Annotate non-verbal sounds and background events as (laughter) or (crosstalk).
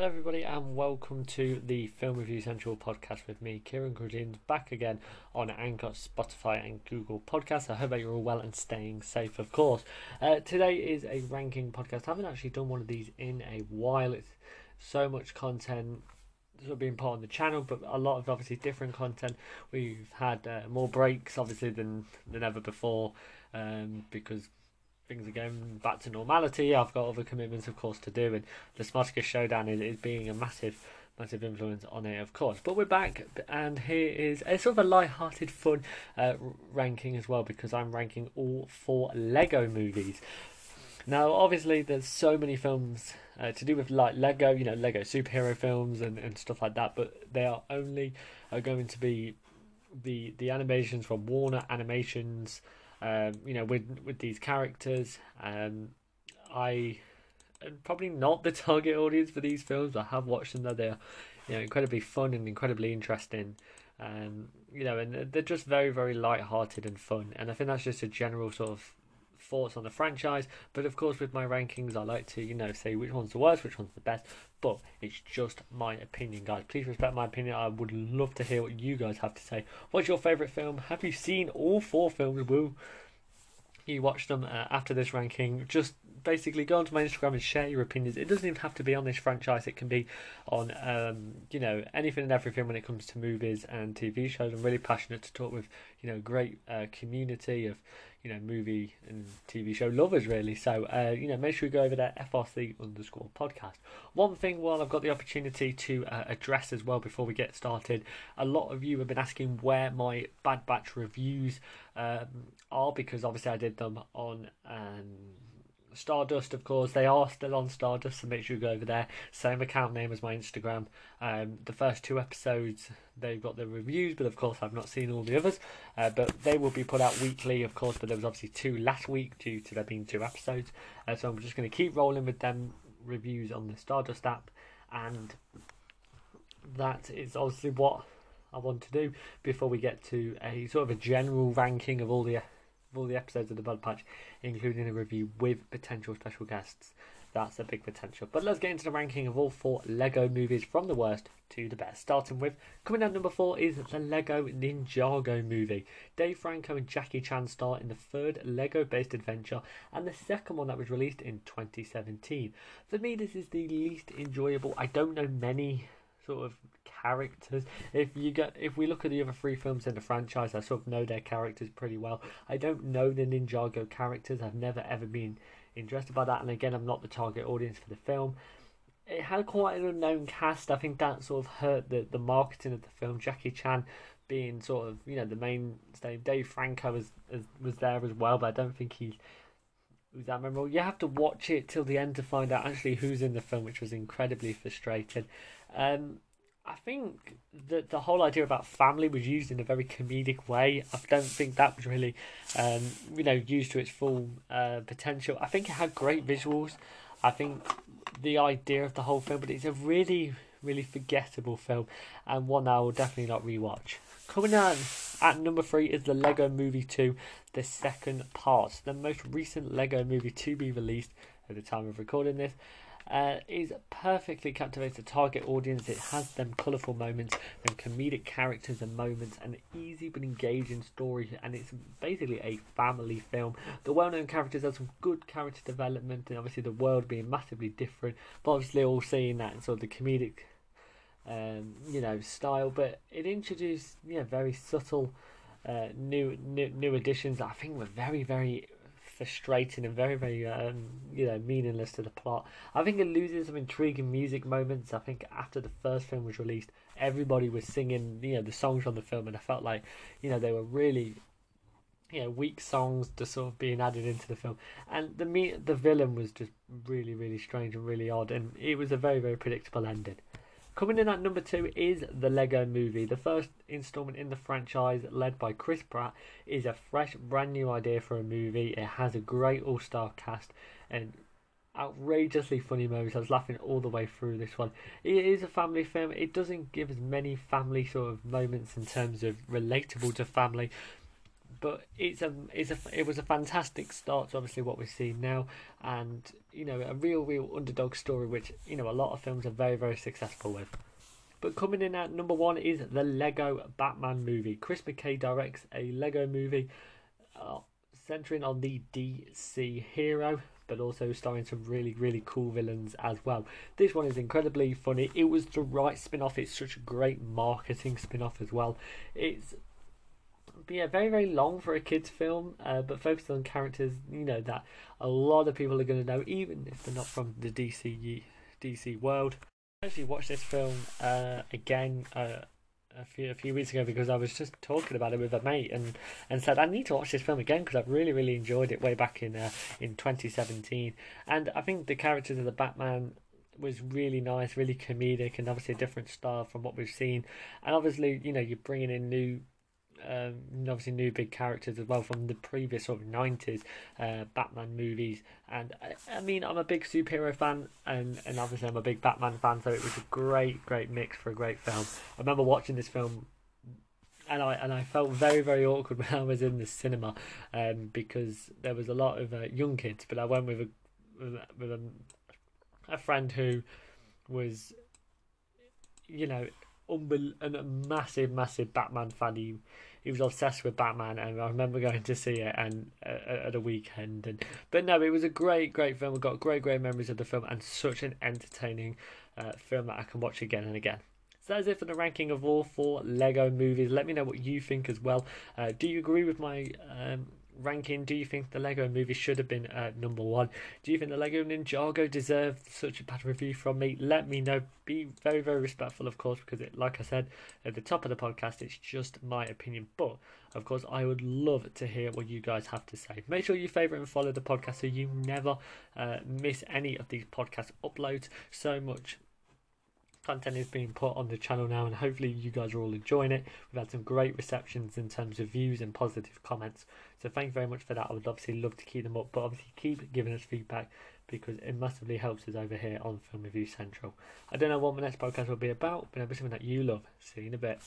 Hello, everybody, and welcome to the Film Review Central podcast with me, Kieran Grudins, back again on Anchor, Spotify, and Google Podcasts. I hope that you're all well and staying safe, of course. Uh, today is a ranking podcast. I haven't actually done one of these in a while. It's so much content sort of being put on the channel, but a lot of obviously different content. We've had uh, more breaks, obviously, than than ever before, um, because things are going back to normality. I've got other commitments, of course, to do, and the Smarticus Showdown is, is being a massive, massive influence on it, of course. But we're back, and here is a sort of a light-hearted, fun uh, ranking as well, because I'm ranking all four Lego movies. Now, obviously, there's so many films uh, to do with like Lego, you know, Lego superhero films and, and stuff like that, but they are only are going to be the the animations from Warner Animations um, you know, with with these characters. Um, I am probably not the (laughs) target audience for these films. I have watched them; though they're you know incredibly fun and incredibly interesting. Um, you know, and they're just very, very light-hearted and fun. And I think that's just a general sort of thoughts on the franchise. But of course, with my rankings, I like to, you know, say which one's the worst, which one's the best. But it's just my opinion, guys. Please respect my opinion. I would love to hear what you guys have to say. What's your favourite film? Have you seen all four films? Will you watch them uh, after this ranking? Just basically go onto my Instagram and share your opinions. It doesn't even have to be on this franchise. It can be on, um, you know, anything and everything when it comes to movies and TV shows. I'm really passionate to talk with, you know, a great uh, community of you know, movie and TV show lovers, really. So, uh, you know, make sure you go over there, FRC underscore podcast. One thing, while I've got the opportunity to uh, address as well before we get started, a lot of you have been asking where my Bad Batch reviews um, are because obviously I did them on. Um, Stardust, of course, they are still on Stardust, so make sure you go over there. Same account name as my Instagram. Um, the first two episodes, they've got the reviews, but of course, I've not seen all the others. Uh, but they will be put out weekly, of course, but there was obviously two last week due to there being two episodes. Uh, so I'm just going to keep rolling with them reviews on the Stardust app, and that is obviously what I want to do before we get to a sort of a general ranking of all the of all the episodes of the Bad Batch, including a review with potential special guests. That's a big potential. But let's get into the ranking of all four Lego movies from the worst to the best. Starting with coming out number four is the Lego Ninjago movie. Dave Franco and Jackie Chan star in the third Lego based adventure and the second one that was released in 2017. For me, this is the least enjoyable. I don't know many sort of characters. If you get, if we look at the other three films in the franchise, I sort of know their characters pretty well. I don't know the Ninjago characters. I've never ever been interested by that. And again, I'm not the target audience for the film. It had quite an unknown cast. I think that sort of hurt the the marketing of the film. Jackie Chan being sort of you know the mainstay. Dave Franco was was there as well, but I don't think he's was that memorable. You have to watch it till the end to find out actually who's in the film, which was incredibly frustrating. Um, I think that the whole idea about family was used in a very comedic way. I don't think that was really, um, you know, used to its full uh, potential. I think it had great visuals. I think the idea of the whole film, but it's a really, really forgettable film and one I will definitely not rewatch. Coming on at number three is the Lego Movie 2, the second part, the most recent Lego movie to be released at the time of recording this uh, is perfectly captivates the target audience. It has them colourful moments, them comedic characters and moments, an easy but engaging story, and it's basically a family film. The well-known characters have some good character development, and obviously the world being massively different, but obviously all seeing that sort of the comedic, um, you know, style. But it introduced, yeah, very subtle. Uh, new, new new additions that I think were very very frustrating and very, very, um, you know, meaningless to the plot. I think it loses some intriguing music moments. I think after the first film was released, everybody was singing, you know, the songs from the film, and I felt like, you know, they were really you know weak songs to sort of being added into the film and the me the villain was just really really strange and really odd and it was a very very predictable ending Coming in at number two is the Lego Movie. The first installment in the franchise, led by Chris Pratt, is a fresh, brand new idea for a movie. It has a great all star cast and outrageously funny moments. I was laughing all the way through this one. It is a family film. It doesn't give as many family sort of moments in terms of relatable to family, but it's a it's a it was a fantastic start to obviously what we're seeing now, and you know a real real underdog story, which you know a lot of films are very very successful with. But coming in at number one is the Lego Batman movie. Chris McKay directs a Lego movie uh, centering on the DC hero, but also starring some really, really cool villains as well. This one is incredibly funny. It was the right spin off, it's such a great marketing spin off as well. It's yeah, very very long for a kids film, uh, but focused on characters you know that a lot of people are going to know, even if they're not from the DC DC world. I actually watched this film uh, again uh, a few a few weeks ago because I was just talking about it with a mate and, and said I need to watch this film again because I've really really enjoyed it way back in uh, in 2017 and I think the characters of the Batman was really nice really comedic and obviously a different style from what we've seen and obviously you know you're bringing in new um, obviously new big characters as well from the previous sort of nineties uh, Batman movies. And I, I, mean, I'm a big superhero fan, and and obviously I'm a big Batman fan. So it was a great, great mix for a great film. I remember watching this film. And I and I felt very very awkward (laughs) when I was in the cinema, um, because there was a lot of uh, young kids. But I went with a with a, a friend who was, you know, unbel- a massive massive Batman fan. He he was obsessed with Batman, and I remember going to see it and uh, at a weekend. And but no, it was a great, great film. We got great, great memories of the film, and such an entertaining uh, film that I can watch again and again. So that's it for the ranking of all four Lego movies. Let me know what you think as well. Uh, do you agree with my um, ranking, do you think the Lego movie should have been uh, number one? Do you think the Lego Ninjago deserved such a bad review from me? Let me know. Be very, very respectful, of course, because it, like I said at the top of the podcast, it's just my opinion. But of course, I would love to hear what you guys have to say. Make sure you favourite and follow the podcast so you never uh, miss any of these podcast uploads. So much content is being put on the channel now, and hopefully you guys are all enjoying it. We've had some great receptions in terms of views and positive comments. So thank you very much for that. I would obviously love to keep them up, but obviously keep giving us feedback because it massively helps us over here on Film Review Central. I don't know what my next podcast will be about, but it'll be something that you love. See you in a bit.